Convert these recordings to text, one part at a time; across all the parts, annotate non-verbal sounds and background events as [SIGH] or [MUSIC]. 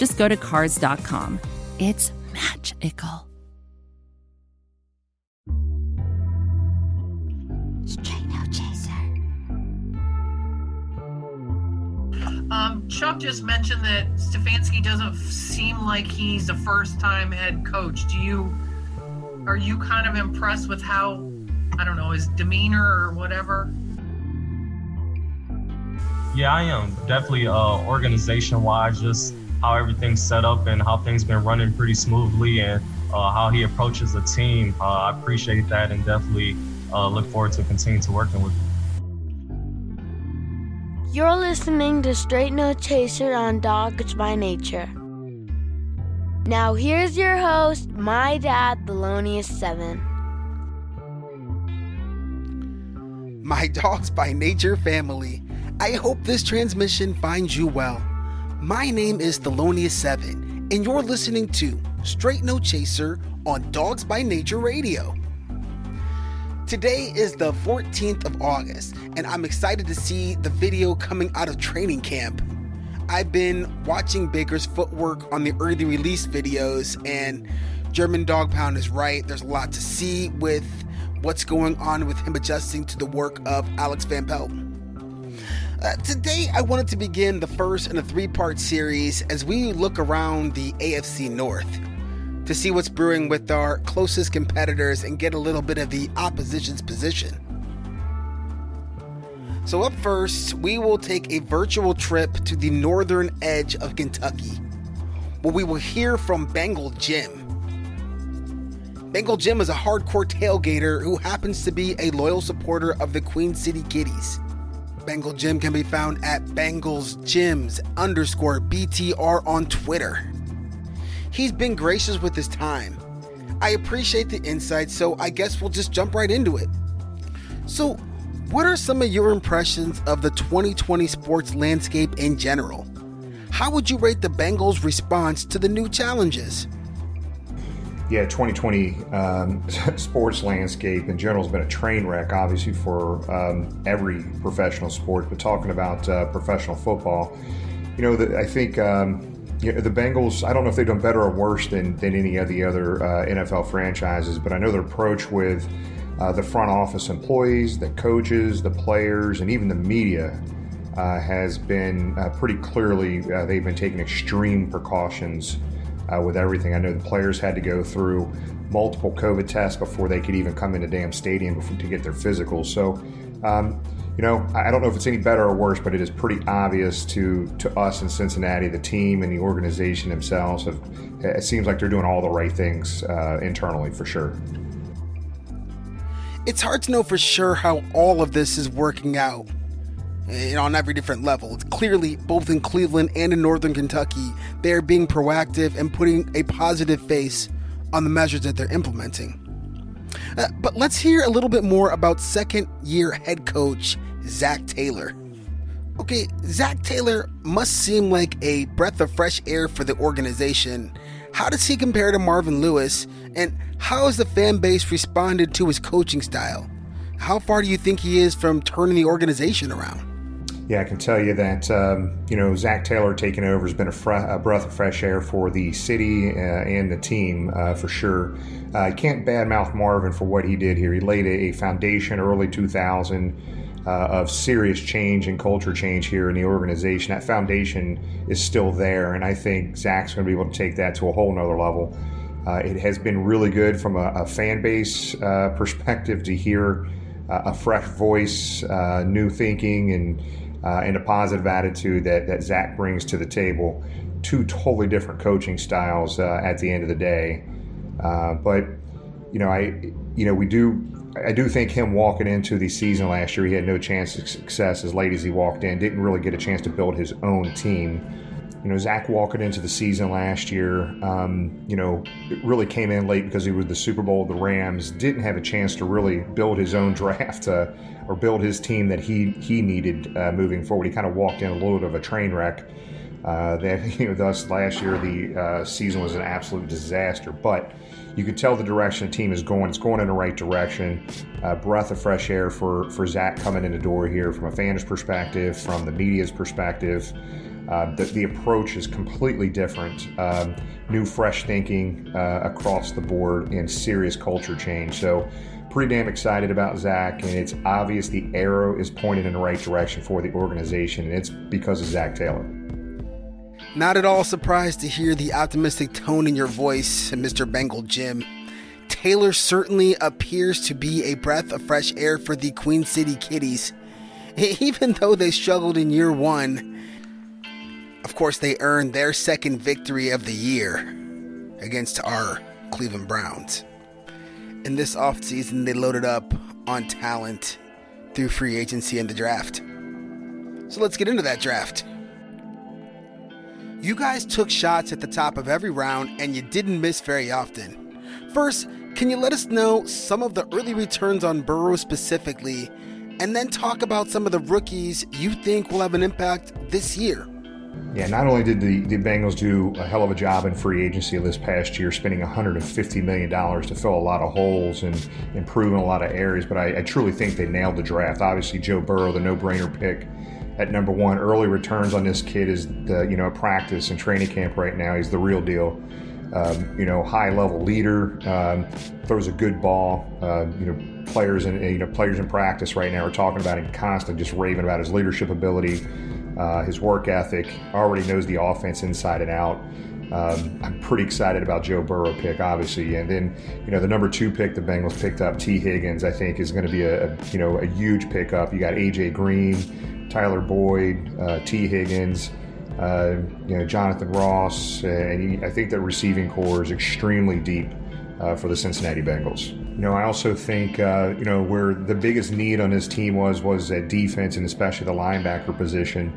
just go to Cars.com. It's magical. Straight no chaser. Um, Chuck just mentioned that Stefanski doesn't seem like he's a first-time head coach. Do you are you kind of impressed with how I don't know his demeanor or whatever? Yeah, I am definitely uh, organization-wise, just how everything's set up and how things been running pretty smoothly, and uh, how he approaches the team. Uh, I appreciate that, and definitely uh, look forward to continue to working with. him. You're listening to Straight No Chaser on Dogs by Nature. Now here's your host, my dad, Thelonious7. My dogs by nature family. I hope this transmission finds you well. My name is Thelonious7, and you're listening to Straight No Chaser on Dogs by Nature Radio. Today is the 14th of August, and I'm excited to see the video coming out of training camp. I've been watching Baker's footwork on the early release videos, and German Dog Pound is right. There's a lot to see with what's going on with him adjusting to the work of Alex Van Pelt. Uh, today, I wanted to begin the first in a three part series as we look around the AFC North to see what's brewing with our closest competitors and get a little bit of the opposition's position. So, up first, we will take a virtual trip to the northern edge of Kentucky, where we will hear from Bengal Jim. Bengal Jim is a hardcore tailgater who happens to be a loyal supporter of the Queen City Kitties. Bengal Jim can be found at Bengals Jims underscore BTR on Twitter. He's been gracious with his time. I appreciate the insight, so I guess we'll just jump right into it. So, what are some of your impressions of the 2020 sports landscape in general? How would you rate the Bengals' response to the new challenges? Yeah, 2020 um, [LAUGHS] sports landscape in general has been a train wreck, obviously, for um, every professional sport. But talking about uh, professional football, you know, the, I think um, you know, the Bengals, I don't know if they've done better or worse than, than any of the other uh, NFL franchises, but I know their approach with uh, the front office employees, the coaches, the players, and even the media uh, has been uh, pretty clearly, uh, they've been taking extreme precautions uh, with everything. I know the players had to go through multiple COVID tests before they could even come into damn stadium before, to get their physicals. So, um, you know, I don't know if it's any better or worse, but it is pretty obvious to to us in Cincinnati, the team and the organization themselves. Have, it seems like they're doing all the right things uh, internally for sure. It's hard to know for sure how all of this is working out you know, on every different level. It's clearly both in Cleveland and in Northern Kentucky, they're being proactive and putting a positive face on the measures that they're implementing. Uh, but let's hear a little bit more about second year head coach Zac Taylor. Okay, Zac Taylor must seem like a breath of fresh air for the organization. How does he compare to Marvin Lewis, and how has the fan base responded to his coaching style? How far do you think he is from turning the organization around? Yeah, I can tell you that um, you know Zac Taylor taking over has been a, a breath of fresh air for the city uh, and the team uh, for sure. Uh, I can't badmouth Marvin for what he did here. He laid a, a foundation early 2000 uh, of serious change and culture change here in the organization. That foundation is still there, and I think Zac's going to be able to take that to a whole nother level. Uh, it has been really good from a, a fan base uh, perspective to hear a fresh voice, new thinking, and uh, and a positive attitude that, that Zac brings to the table. Two totally different coaching styles uh, at the end of the day. Uh, but you know, I you know we do I do think him walking into the season last year, he had no chance of success as late as he walked in. Didn't really get a chance to build his own team. You know, Zac walking into the season last year, um, you know, really came in late because he was the Super Bowl of the Rams. Didn't have a chance to really build his own [LAUGHS] draft uh, or build his team that he he needed uh, moving forward. He kind of walked in a little bit of a train wreck. Uh, that [LAUGHS] you know, thus last year the uh, season was an absolute disaster, but you could tell the direction the team is going. It's going in the right direction. Uh, breath of fresh air for for Zac coming in the door here from a fan's perspective, from the media's perspective. Uh, the, the, approach is completely different. Um, new, fresh thinking uh, across the board and serious culture change. So, pretty damn excited about Zac, and it's obvious the arrow is pointed in the right direction for the organization, and it's because of Zac Taylor. Not at all surprised to hear the optimistic tone in your voice, Mr. Bengal Jim. Taylor certainly appears to be a breath of fresh air for the Queen City Kitties. [LAUGHS] Even though they struggled in year one, of course, they earned their second victory of the year against our Cleveland Browns. In this offseason, they loaded up on talent through free agency and the draft. So let's get into that draft. You guys took shots at the top of every round and you didn't miss very often. First, can you let us know some of the early returns on Burrow specifically, and then talk about some of the rookies you think will have an impact this year? Yeah, not only did the, the Bengals do a hell of a job in free agency this past year, spending $150 million to fill a lot of holes and improve in a lot of areas, but I, I truly think they nailed the draft. Obviously, Joe Burrow, the no brainer pick at number one. Early returns on this kid is the you know practice and training camp right now. He's the real deal. Um, you know, high level leader, um, throws a good ball. Uh, you know, players and you know players in practice right now are talking about him constantly, just raving about his leadership ability, uh, his work ethic. Already knows the offense inside and out. Um, I'm pretty excited about Joe Burrow pick, obviously, and then you know the number two pick the Bengals picked up, Tee Higgins. I think is going to be a, a you know a huge pickup. You got AJ Green. Tyler Boyd, uh, Tee Higgins, uh, you know Jonathan Ross, and I think the receiving corps is extremely deep uh, for the Cincinnati Bengals. You know, I also think uh, you know where the biggest need on this team was was at defense and especially the linebacker position.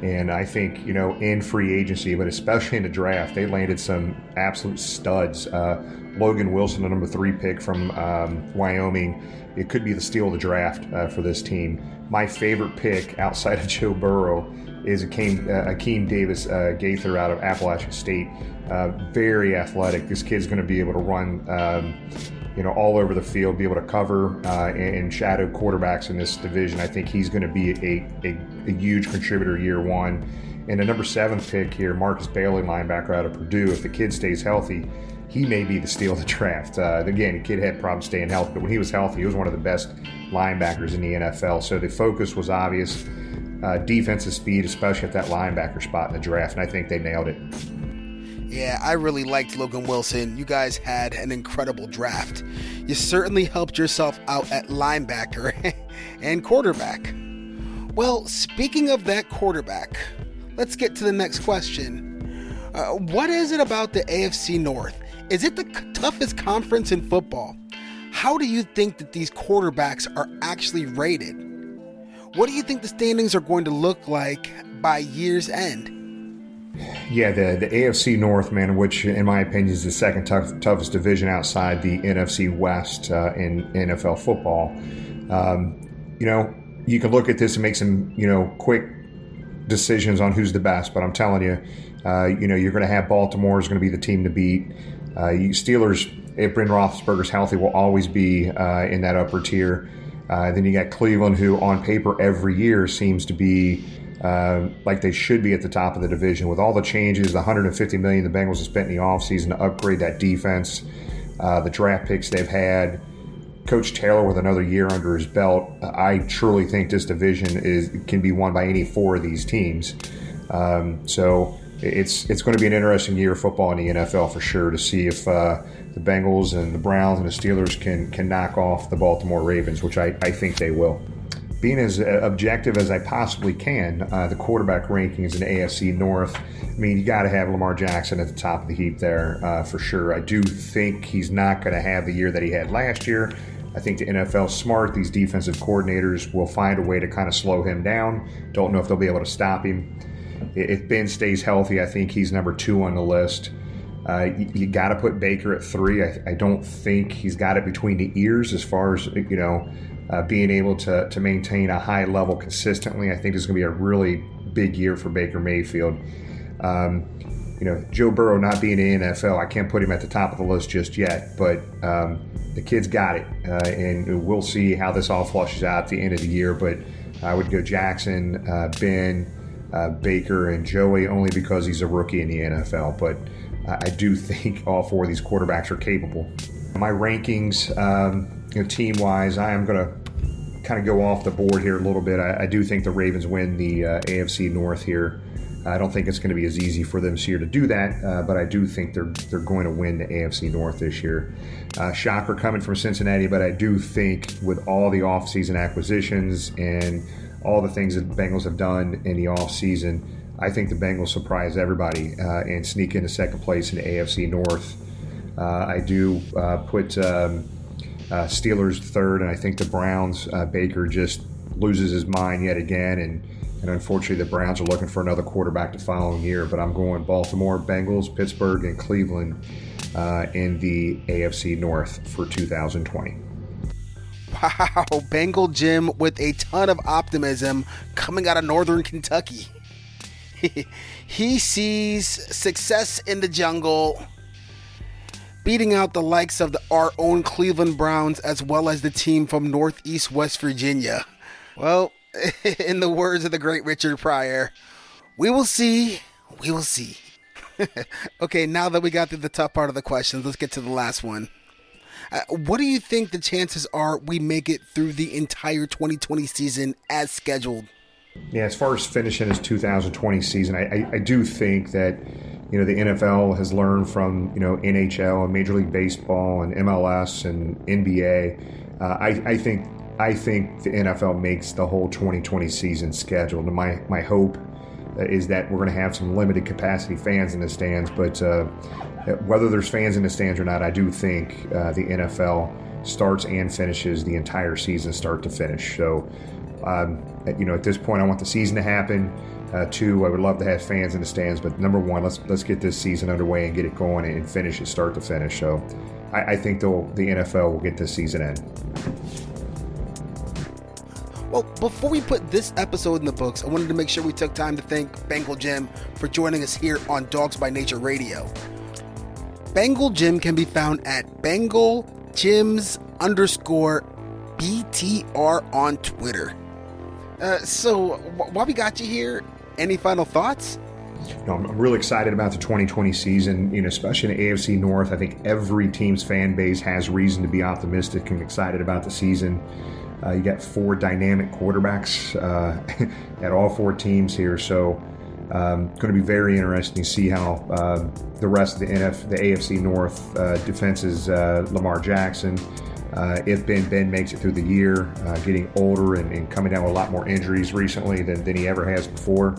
And I think, you know, in free agency, but especially in the draft, they landed some absolute studs. Uh, Logan Wilson, the number three pick from um, Wyoming, it could be the steal of the draft uh, for this team. My favorite pick outside of Joe Burrow is Akeem, uh, Akeem Davis uh, Gaither out of Appalachian State. Uh, very athletic. This kid's going to be able to run, um, you know, all over the field, be able to cover uh, and, and, shadow quarterbacks in this division. I think he's going to be a, a, a huge contributor year one. And the number seven pick here, Markus Bailey, linebacker out of Purdue. If the kid stays healthy, he may be the steal of the draft. Uh, again, the kid had problems staying healthy, but when he was healthy, he was one of the best linebackers in the NFL. So the focus was obvious. Uh, defensive speed, especially at that linebacker spot in the draft, and I think they nailed it. Yeah, I really liked Logan Wilson. You guys had an incredible draft. You certainly helped yourself out at linebacker [LAUGHS] and quarterback. Well, speaking of that quarterback, let's get to the next question. Uh, what is it about the AFC North is it the toughest conference in football? How do you think that these quarterbacks are actually rated? What do you think the standings are going to look like by year's end? Yeah, the, the AFC North, man, which in my opinion is the second tough, toughest division outside the NFC West uh, in NFL football. Um, you know, you can look at this and make some, you know, quick decisions on who's the best, but I'm telling you, uh, you know, you're going to have Baltimore is going to be the team to beat. Uh, you Steelers, if Ben Roethlisberger's healthy, will always be uh, in that upper tier. Uh, then you got Cleveland, who on paper every year seems to be uh, like they should be at the top of the division. With all the changes, the 150 million the Bengals have spent in the offseason to upgrade that defense, uh, the draft picks they've had, Coach Taylor with another year under his belt, I truly think this division is can be won by any four of these teams. Um, so it's it's going to be an interesting year of football in the NFL for sure to see if uh, the Bengals and the Browns and the Steelers can can knock off the Baltimore Ravens, which I, I think they will. Being as uh, objective as I possibly can, uh, the quarterback rankings in AFC North. I mean, you got to have Lamar Jackson at the top of the heap there uh, for sure. I do think he's not going to have the year that he had last year. I think the NFL smart. These defensive coordinators will find a way to kind of slow him down. Don't know if they'll be able to stop him. If Ben stays healthy, I think he's number two on the list. Uh, you, you got to put Baker at three. I, I, don't think he's got it between the ears as far as you know uh, being able to to maintain a high level consistently. I think it's going to be a really big year for Baker Mayfield. Um, you know, Joe Burrow not being in NFL, I can't put him at the top of the list just yet, but um, the kid's got it, uh, and we'll see how this all flushes out at the end of the year. But I would go Jackson, uh, Ben, uh, Baker, and Joey only because he's a rookie in the NFL. But I do think [LAUGHS] all four of these quarterbacks are capable. My rankings, um, you know, team wise, I am going to kind of go off the board here a little bit. I, I do think the Ravens win the uh, AFC North here. I don't think it's going to be as easy for them this year to do that, uh, but I do think they're they're going to win the AFC North this year. Uh, shocker coming from Cincinnati, but I do think with all the offseason acquisitions and all the things that the Bengals have done in the offseason, I think the Bengals surprise everybody uh, and sneak into second place in the AFC North. Uh, I do uh, put um, uh, Steelers third, and I think the Browns, Baker just loses his mind yet again and and unfortunately, the Browns are looking for another quarterback the following year. But I'm going Baltimore, Bengals, Pittsburgh, and Cleveland uh, in the AFC North for 2020. Wow, Bengal Jim with a ton of optimism coming out of Northern Kentucky. [LAUGHS] he sees success in the jungle, beating out the likes of the, our own Cleveland Browns as well as the team from Northeast West Virginia. Well, [LAUGHS] in the words of the great Richard Pryor, we will see, we will see. [LAUGHS] okay, now that we got through the tough part of the questions, let's get to the last one. Uh, what do you think the chances are we make it through the entire 2020 season as scheduled? Yeah, as far as finishing this 2020 season, I, I, I do think that you know the NFL has learned from you know NHL and Major League Baseball and MLS and NBA. Uh, I, I think I think the NFL makes the whole 2020 season scheduled. And my, my hope is that we're going to have some limited capacity fans in the stands. But uh, whether there's fans in the stands or not, I do think uh, the NFL starts and finishes the entire season, start to finish. So, um, you know, at this point, I want the season to happen. Uh, two, I would love to have fans in the stands, but number one, let's let's get this season underway and get it going and finish it start to finish. So, I, I think the NFL will get this season in. Well, before we put this episode in the books, I wanted to make sure we took time to thank Bengal Jim for joining us here on Dogs by Nature Radio. Bengal Jim can be found at Bengal Jims underscore BTR on Twitter. Uh, so, while we got you here, any final thoughts? No, I'm really excited about the 2020 season, you know, especially in AFC North. I think every team's fan base has reason to be optimistic and excited about the season. Uh, you got four dynamic quarterbacks uh, [LAUGHS] at all four teams here, so um, going to be very interesting to see how uh, the rest of the NF, the AFC North uh, defenses uh, Lamar Jackson. Uh, if Ben Ben makes it through the year, getting older and, and, coming down with a lot more injuries recently than, than he ever has before,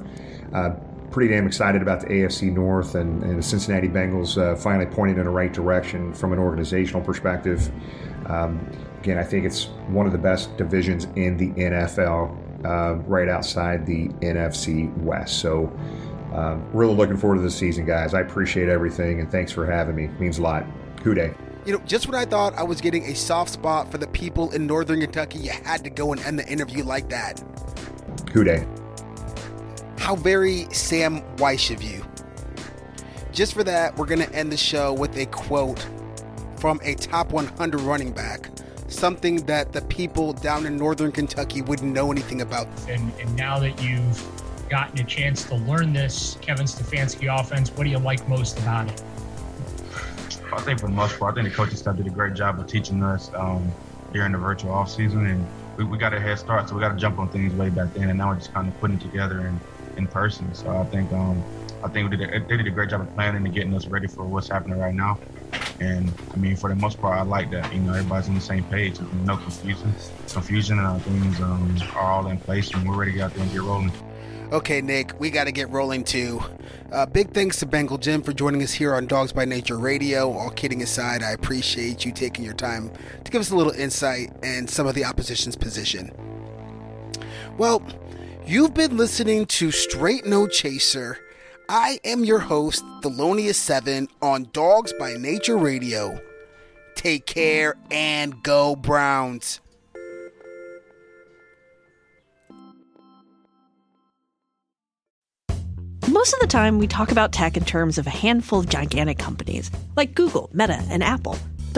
pretty damn excited about the AFC North and, and the Cincinnati Bengals finally pointing in the right direction from an organizational perspective. Um, Again, I think it's one of the best divisions in the NFL, uh, right outside the NFC West. So, um, really looking forward to the season, guys. I appreciate everything, and thanks for having me. It means a lot. Who You know, just when I thought I was getting a soft spot for the people in Northern Kentucky, you had to go and end the interview like that. Who Dey. How very Sam Wyche of you. Just for that, we're going to end the show with a quote from a top 100 running back something that the people down in northern Kentucky wouldn't know anything about. And, and now that you've gotten a chance to learn this Kevin Stefanski offense, what do you like most about it? I think for the most part, I think the coaching staff did a great job of teaching us um, during the virtual off season, and we, we got a head start, so we got to jump on things way back then, and now we're just kind of putting it together in, in person. So I think um, I think we did a, they did a great job of planning and getting us ready for what's happening right now. And I mean, for the most part, I like that. You know, everybody's on the same page. No confusion. Confusion and uh, things um, are all in place, and we're ready to get out there and get rolling. Okay, Nick, we got to get rolling too. Uh, big thanks to Bengal Jim for joining us here on Dogs by Nature Radio. All kidding aside, I appreciate you taking your time to give us a little insight and some of the opposition's position. Well, You've been listening to Straight No Chaser. I am your host, Thelonious7, on Dogs by Nature Radio. Take care and go Browns. Most of the time, we talk about tech in terms of a handful of gigantic companies like Google, Meta, and Apple.